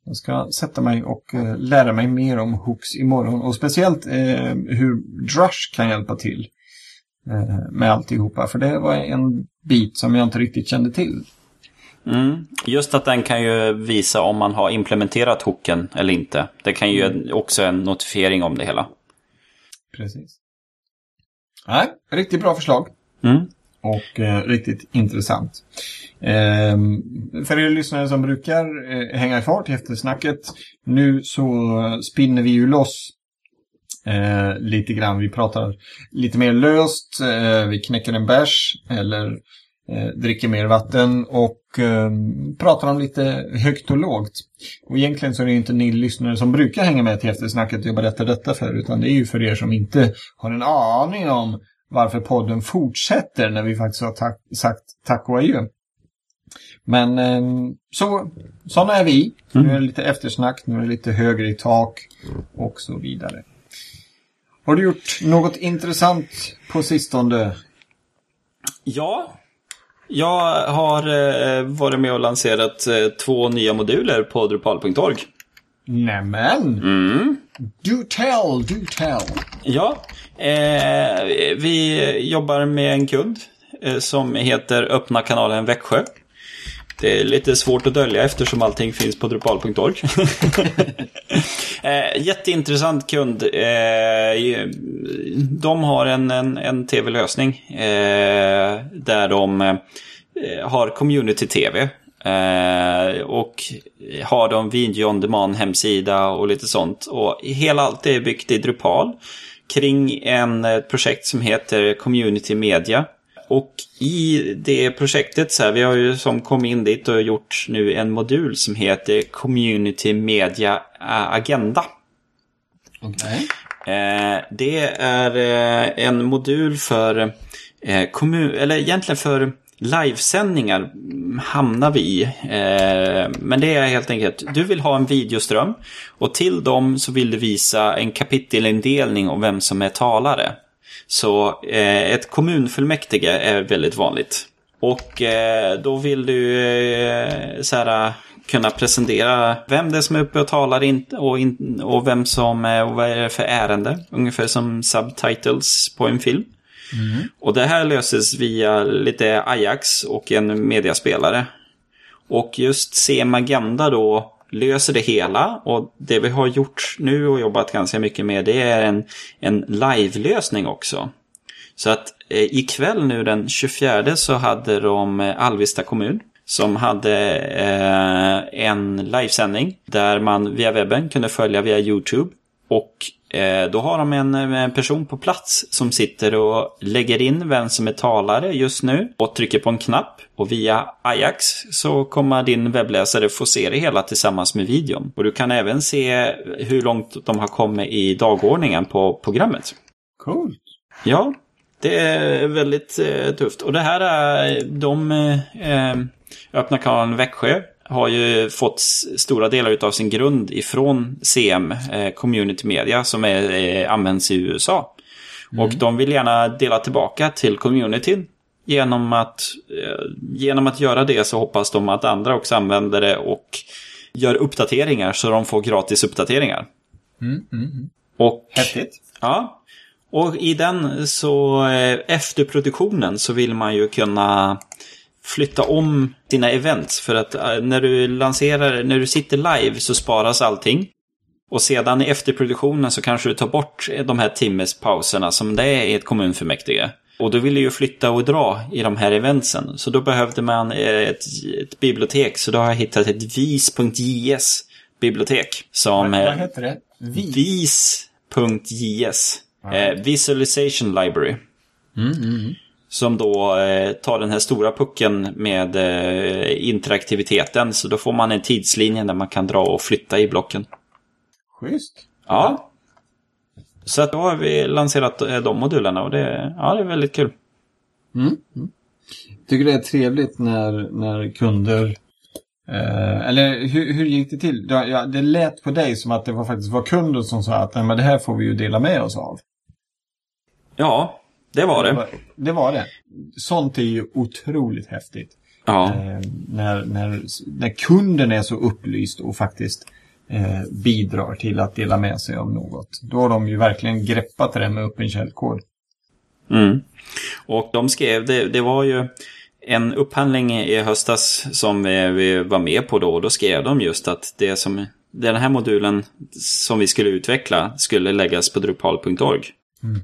jag ska sätta mig och lära mig mer om hooks imorgon. Och speciellt hur Drush kan hjälpa till med alltihopa. För det var en bit som jag inte riktigt kände till. Mm. Just att den kan ju visa om man har implementerat hooken eller inte. Det kan ju mm. också en notifiering om det hela. Precis. Nej, riktigt bra förslag. Mm och eh, riktigt intressant. Eh, för er lyssnare som brukar eh, hänga i fart i eftersnacket, nu så spinner vi ju loss eh, lite grann. Vi pratar lite mer löst, eh, vi knäcker en bärs eller eh, dricker mer vatten och ehm, pratar om lite högt och lågt. Och egentligen så är det inte ni lyssnare som brukar hänga med till eftersnacket jag berättar detta för, utan det är ju för er som inte har en aning om varför podden fortsätter när vi faktiskt har tack, sagt tack och adjö. Men eh, så, sådana är vi. Mm. Nu är det lite eftersnack, nu är det lite högre i tak och så vidare. Har du gjort något intressant på sistone? Ja, jag har eh, varit med och lanserat eh, två nya moduler på Drupal.org. Nämen! Mm. Do tell, do tell. Ja, eh, vi jobbar med en kund eh, som heter Öppna kanalen Växjö. Det är lite svårt att dölja eftersom allting finns på drupal.org. [laughs] eh, jätteintressant kund. Eh, de har en, en, en tv-lösning eh, där de eh, har community-tv. Eh, och har de video on demand hemsida och lite sånt. Och hela allt är byggt i Drupal kring en ett projekt som heter Community Media. Och i det projektet, så här, vi har ju som kom in dit och gjort nu en modul som heter Community Media Agenda. Okay. Eh, det är eh, en modul för eh, kommun, eller egentligen för livesändningar hamnar vi i. Eh, men det är helt enkelt, du vill ha en videoström och till dem så vill du visa en kapitelindelning om vem som är talare. Så eh, ett kommunfullmäktige är väldigt vanligt. Och eh, då vill du så här, kunna presentera vem det är som är uppe och talar och, in, och vem som och vad är det för ärende. Ungefär som subtitles på en film. Mm. Och det här löses via lite Ajax och en mediaspelare. Och just CM då löser det hela och det vi har gjort nu och jobbat ganska mycket med det är en, en live-lösning också. Så att eh, ikväll nu den 24 så hade de eh, Alvesta kommun som hade eh, en livesändning där man via webben kunde följa via YouTube. Och då har de en, en, person på plats som sitter och lägger in vem som är talare just nu och trycker på en knapp. Och via Ajax så kommer din webbläsare få se det hela tillsammans med videon. Och du kan även se hur långt de har kommit i dagordningen på programmet. Coolt. Ja, det är väldigt eh, tufft. Och det här är de eh, öppna kanalen Växjö har ju fått stora delar av sin grund ifrån CM, eh, Community Media, som är, eh, används i USA. Mm. Och de vill gärna dela tillbaka till communityn. Genom att, eh, genom att göra det så hoppas de att andra också använder det och gör uppdateringar så de får gratis uppdateringar. Mm, mm, mm. och, Häftigt. Ja. Och i den så eh, efter produktionen så vill man ju kunna flytta om dina events. För att äh, när du lanserar, när du sitter live så sparas allting. Och sedan i efterproduktionen så kanske du tar bort de här timmespauserna som det är i ett kommunfullmäktige. Och då vill du ju flytta och dra i de här eventsen. Så då behövde man ett, ett bibliotek. Så då har jag hittat ett vis.js bibliotek. Som, vad, vad heter det? vis.js. Eh, Visualization Library. Som då eh, tar den här stora pucken med eh, interaktiviteten. Så då får man en tidslinje där man kan dra och flytta i blocken. Schysst. Ja. Så att då har vi lanserat eh, de modulerna och det, ja, det är väldigt kul. Tycker det är trevligt när, när kunder eh, eller hur, hur gick det till? Det, ja, det lät på dig som att det var faktiskt var kunden som sa att Nej, men det här får vi ju dela med oss av. Ja, det var det. Det var det. Sånt är ju otroligt häftigt. Ja, Eh, när, när, när kunden är så upplyst och faktiskt eh, bidrar till att dela med sig av något. Då har de ju verkligen greppat det med öppen källkod. mm. Och de skrev, det, det var ju en upphandling i höstas som vi, vi var med på då. Och då skrev de just att det som, den här modulen som vi skulle utveckla skulle läggas på drupal.org.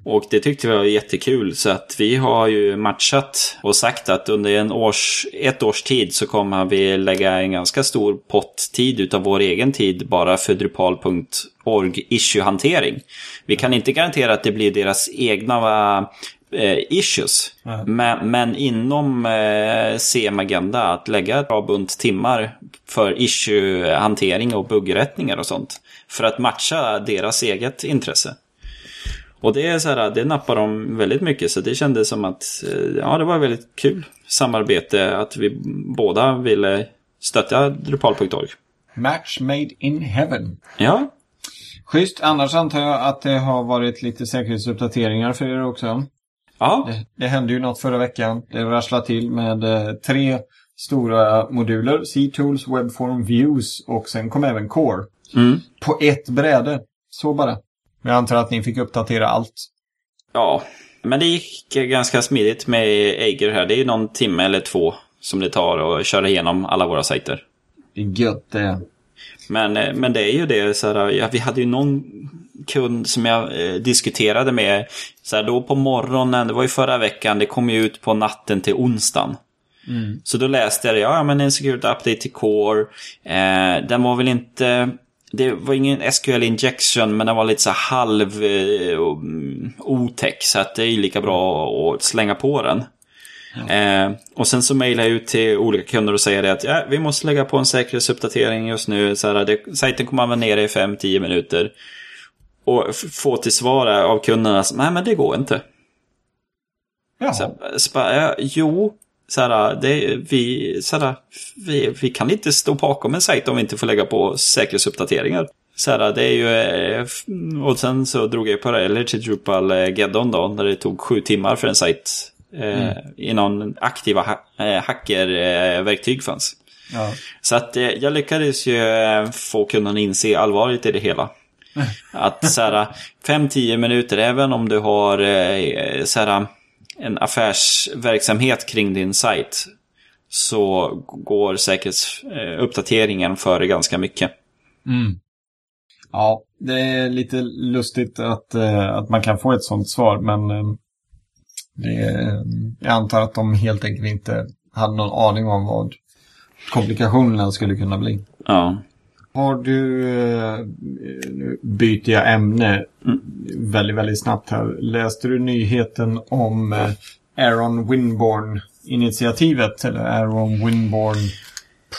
Och det tyckte vi var jättekul så att vi har ju matchat och sagt att under en års, ett års tid så kommer vi lägga en ganska stor pott tid utav vår egen tid bara för drupal.org issue-hantering. Vi kan inte garantera att det blir deras egna eh, issues. Nej. Men, men inom eh, CM Agenda att lägga ett bra bunt timmar för issue-hantering och buggrättningar och sånt. För att matcha deras eget intresse. Och det är så här, det nappar de väldigt mycket så det kändes som att eh, ja, det var väldigt kul samarbete att vi båda ville stötta Drupal.org. Match made in heaven. Ja, Schysst. Annars antar jag att det har varit lite säkerhetsuppdateringar för er också. ja, Det, det hände ju något förra veckan. Det rasslade till med eh, tre stora moduler. C-Tools, Webform, Views och sen kom även Core. mm. På ett bräde. Så bara. Men jag antar att ni fick uppdatera allt. ja. Men det gick ganska smidigt med Eiger här. Det är någon timme eller två som det tar att köra igenom alla våra sajter. Det är gött det. Men, eh, men det är ju det, så här, ja, vi hade ju någon kund som jag eh, diskuterade med. Så här, då på morgonen, det var ju förra veckan, det kom ju ut på natten till onsdagen. Så då läste jag det, ja men en security update till Core. Eh, den var väl inte, det var ingen SQL injection men den var lite så halv eh, mm, otäck. Så att det är lika bra att slänga på den. Eh, och sen så mejlar jag ut till olika kunder och säger det att ja, vi måste lägga på en säkerhetsuppdatering just nu. Så här, det, sajten kommer att vara nere i 5-10 minuter. Och få till svar av kunderna, nej men det går inte. Jaha. Så, bara, ja, jo, så här, det, vi, så här, vi, vi kan inte stå bakom en sajt om vi inte får lägga på säkerhetsuppdateringar. Så här, det är ju, eh, och sen så drog jag paralleller till Drupal eh, Geddon då, där det tog sju timmar för en sajt eh, innan aktiva ha eh, hackerverktyg fanns. Ja. Så att eh, jag lyckades ju eh, få kunderna inse allvaret i det hela. [laughs] Att så här 5-10 minuter, även om du har eh, så här, en affärsverksamhet kring din sajt. Så går säkerhetsuppdateringen före ganska mycket. Mm. Ja, det är lite lustigt att, eh, att man kan få ett sånt svar, men eh, det, jag antar att de helt enkelt inte hade någon aning om vad komplikationerna skulle kunna bli. Ja. Har du, eh, nu byter jag ämne väldigt, väldigt snabbt här. Läste du nyheten om eh, Aaron Winborn-initiativet? Eller Aaron Winborn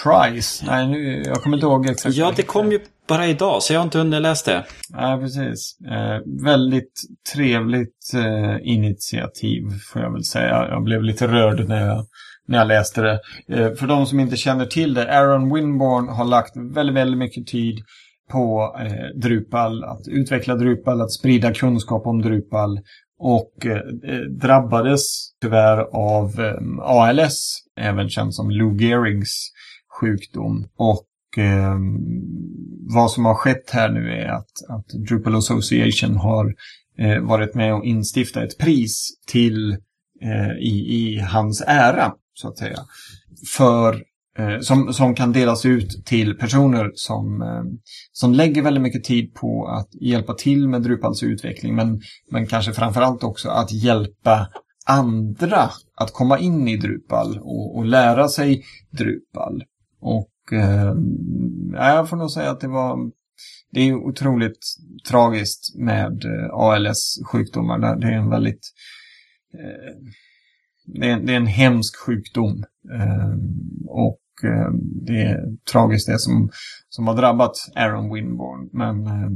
Prize? Nej, nu, jag kommer inte ihåg exakt. ja, det kom ju bara idag, så jag har inte hunnit läsa det. Ja, precis. Eh, väldigt trevligt eh, initiativ får jag väl säga. Jag blev lite rörd när jag, när jag läste det. Eh, för de som inte känner till det, Aaron Winborn har lagt väldigt, väldigt mycket tid på eh, Drupal, att utveckla Drupal, att sprida kunskap om Drupal och eh, eh drabbades tyvärr av eh, ALS, även känd som Lou Gehrings sjukdom. Och eh, vad som har skett här nu är att, att Drupal Association har eh, varit med och instiftat ett pris till eh, i, i hans ära, så att säga. För, eh, som, som kan delas ut till personer som, eh, som lägger väldigt mycket tid på att hjälpa till med Drupals utveckling, men, men kanske framförallt också att hjälpa andra att komma in i Drupal och, och lära sig Drupal. Och eh, jag får nog säga att det var det är otroligt tragiskt med eh, ALS-sjukdomar. Det är en väldigt... Eh, det, är, det är en hemsk sjukdom. Eh, och eh, det är tragiskt det som, som har drabbat Aaron Winborn. Men eh,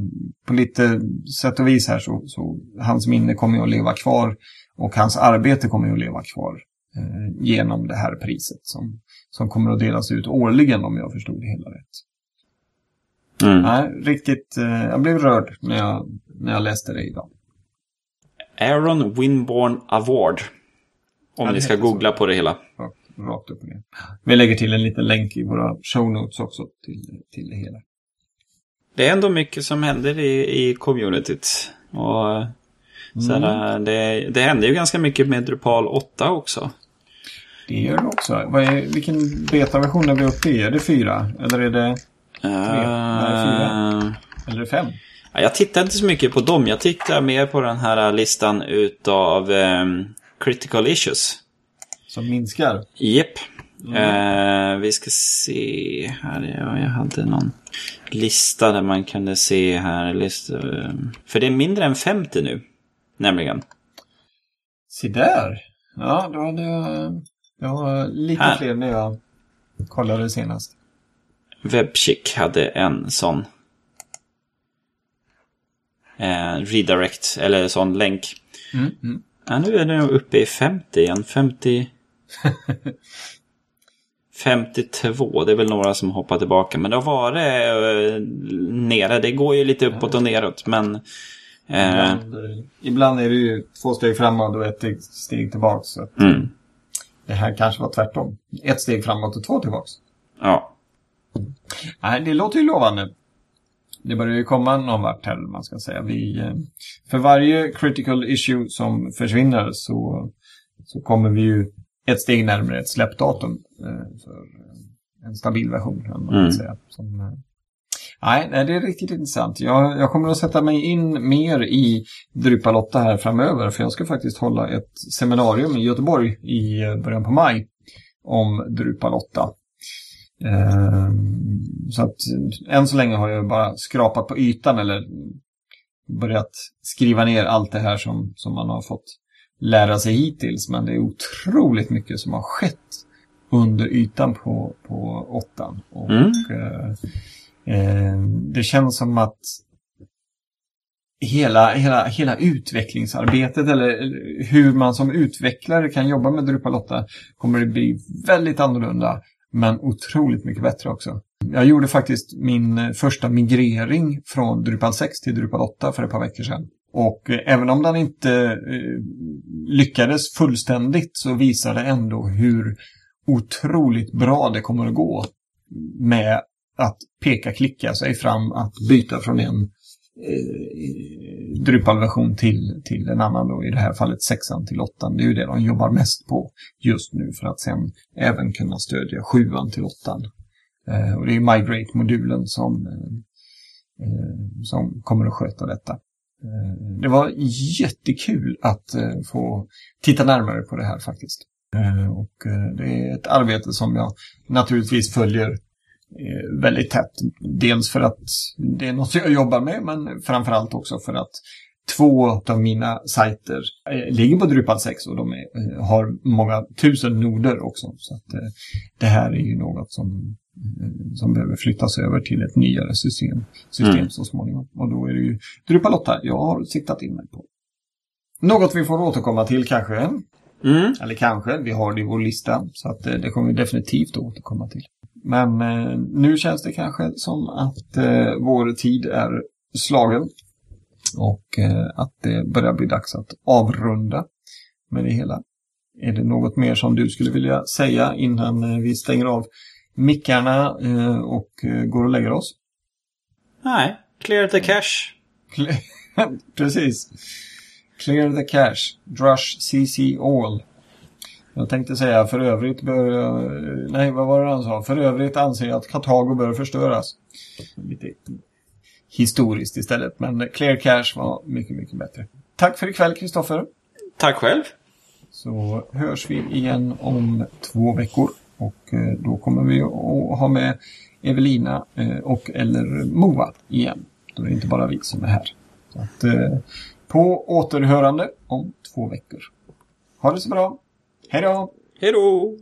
på lite sätt och vis här så, så hans minne kommer ju att leva kvar och hans arbete kommer ju att leva kvar eh, genom det här priset som, som kommer att delas ut årligen om jag förstod det hela rätt. Mm. Nej, riktigt, eh, jag blev rörd när jag, när jag läste det idag. Aaron Winborn Award. Om Ja, ni ska heter så. googla på det hela. Rakt, rakt upp och ner. Vi lägger till en liten länk i våra show notes också till, till det hela. Det är ändå mycket som händer i, i communityt. Och här, det, det händer ju ganska mycket med Drupal 8 också. Det gör det också. Är, vilken betaversion är vi uppe i? Är det fyra? Eller är det, Nej, fyra. Uh, eller är det fem? ja, jag tittar inte så mycket på dem. Jag tittar mer på den här listan utav ehm, critical issues. Som minskar? Japp. Eh, vi ska se här. Ja, jag hade någon lista där man kunde se här. Lista, eh, för det är mindre än 50 nu. Nämligen. Se där! Ja, då hade jag, jag har lite Här. fler när jag kollade senast. Webchick hade en sån. Eh, redirect, eller sån länk. Mm, mm. Ja, nu är den uppe i 50 igen. 50... 52, [laughs] det är väl några som hoppar tillbaka. Men det har varit eh, nere. Det går ju lite uppåt och neråt. Men eh, Ibland, ibland är det ju två steg framåt och ett steg tillbaka. Så mm, det här kanske var tvärtom. Ett steg framåt och två tillbaks. ja. Nej, det låter ju lovande. Det börjar ju komma någon vart här, man ska säga. Vi, eh, för varje critical issue som försvinner så, så kommer vi ju ett steg närmare ett släppdatum eh, för eh, en stabil version, kan man Mm. säga. Som, nej, nej, det är riktigt intressant. Jag, jag kommer att sätta mig in mer i Drupal 8 här framöver, för jag ska faktiskt hålla ett seminarium i Göteborg i början på maj om Drupal 8. Ehm, Så att än så länge har jag bara skrapat på ytan eller börjat skriva ner allt det här som, som man har fått lära sig hittills. Men det är otroligt mycket som har skett under ytan på, på åttan. Och, Mm. eh, eh, det känns som att hela, hela, hela utvecklingsarbetet eller hur man som utvecklare kan jobba med Drupal 8 kommer det bli väldigt annorlunda men otroligt mycket bättre också. Jag gjorde faktiskt min eh, första migrering från Drupal 6 till Drupal 8 för ett par veckor sedan. Och eh, även om den inte eh, lyckades fullständigt så visar det ändå hur otroligt bra det kommer att gå med att peka-klicka sig fram att byta från en eh, Drupal-version till, till en annan då, i det här fallet sexan till åttan. Det är ju det de jobbar mest på just nu för att sen även kunna stödja sjuan till åttan. Eh, och det är Migrate-modulen som, eh, eh, som kommer att sköta detta. Eh, det var jättekul att eh, få titta närmare på det här faktiskt. Eh, och eh, det är ett arbete som jag naturligtvis följer väldigt tätt. Dels för att det är något [laughs] jag jobbar med, men framförallt också för att två av mina sajter eh, ligger på Drupal 6 och de är, eh, har många tusen noder också. Så att, eh, det här är ju något som, eh, som behöver flyttas över till ett nyare system, system Mm. så småningom. Och då är det ju Drupal 8 jag har siktat in mig på. Något vi får återkomma till kanske. Mm. Eller kanske, vi har det i vår lista. Så att eh, det kommer vi definitivt att återkomma till. Men eh, nu känns det kanske som att eh, vår tid är slagen. Och eh, att det börjar bli dags att avrunda med det hela. Är det något mer som du skulle vilja säga innan eh, vi stänger av mickarna eh, och eh, går och lägger oss? Nej, clear the cache. [laughs] Precis. Clear the cache. Drush CC all. Jag tänkte säga för övrigt bör... Nej, vad var det han sa? För övrigt anser jag att Kartago bör förstöras. Lite historiskt istället, men Clear Cache var mycket, mycket bättre. Tack för ikväll, Kristoffer. Tack själv. Så hörs vi igen om två veckor. Och eh, då kommer vi att ha med Evelina eh, och eller Moa igen. Då är det inte bara vi som är här. Så att, eh, på återhörande om två veckor. Ha det så bra. Hej då! Hej då!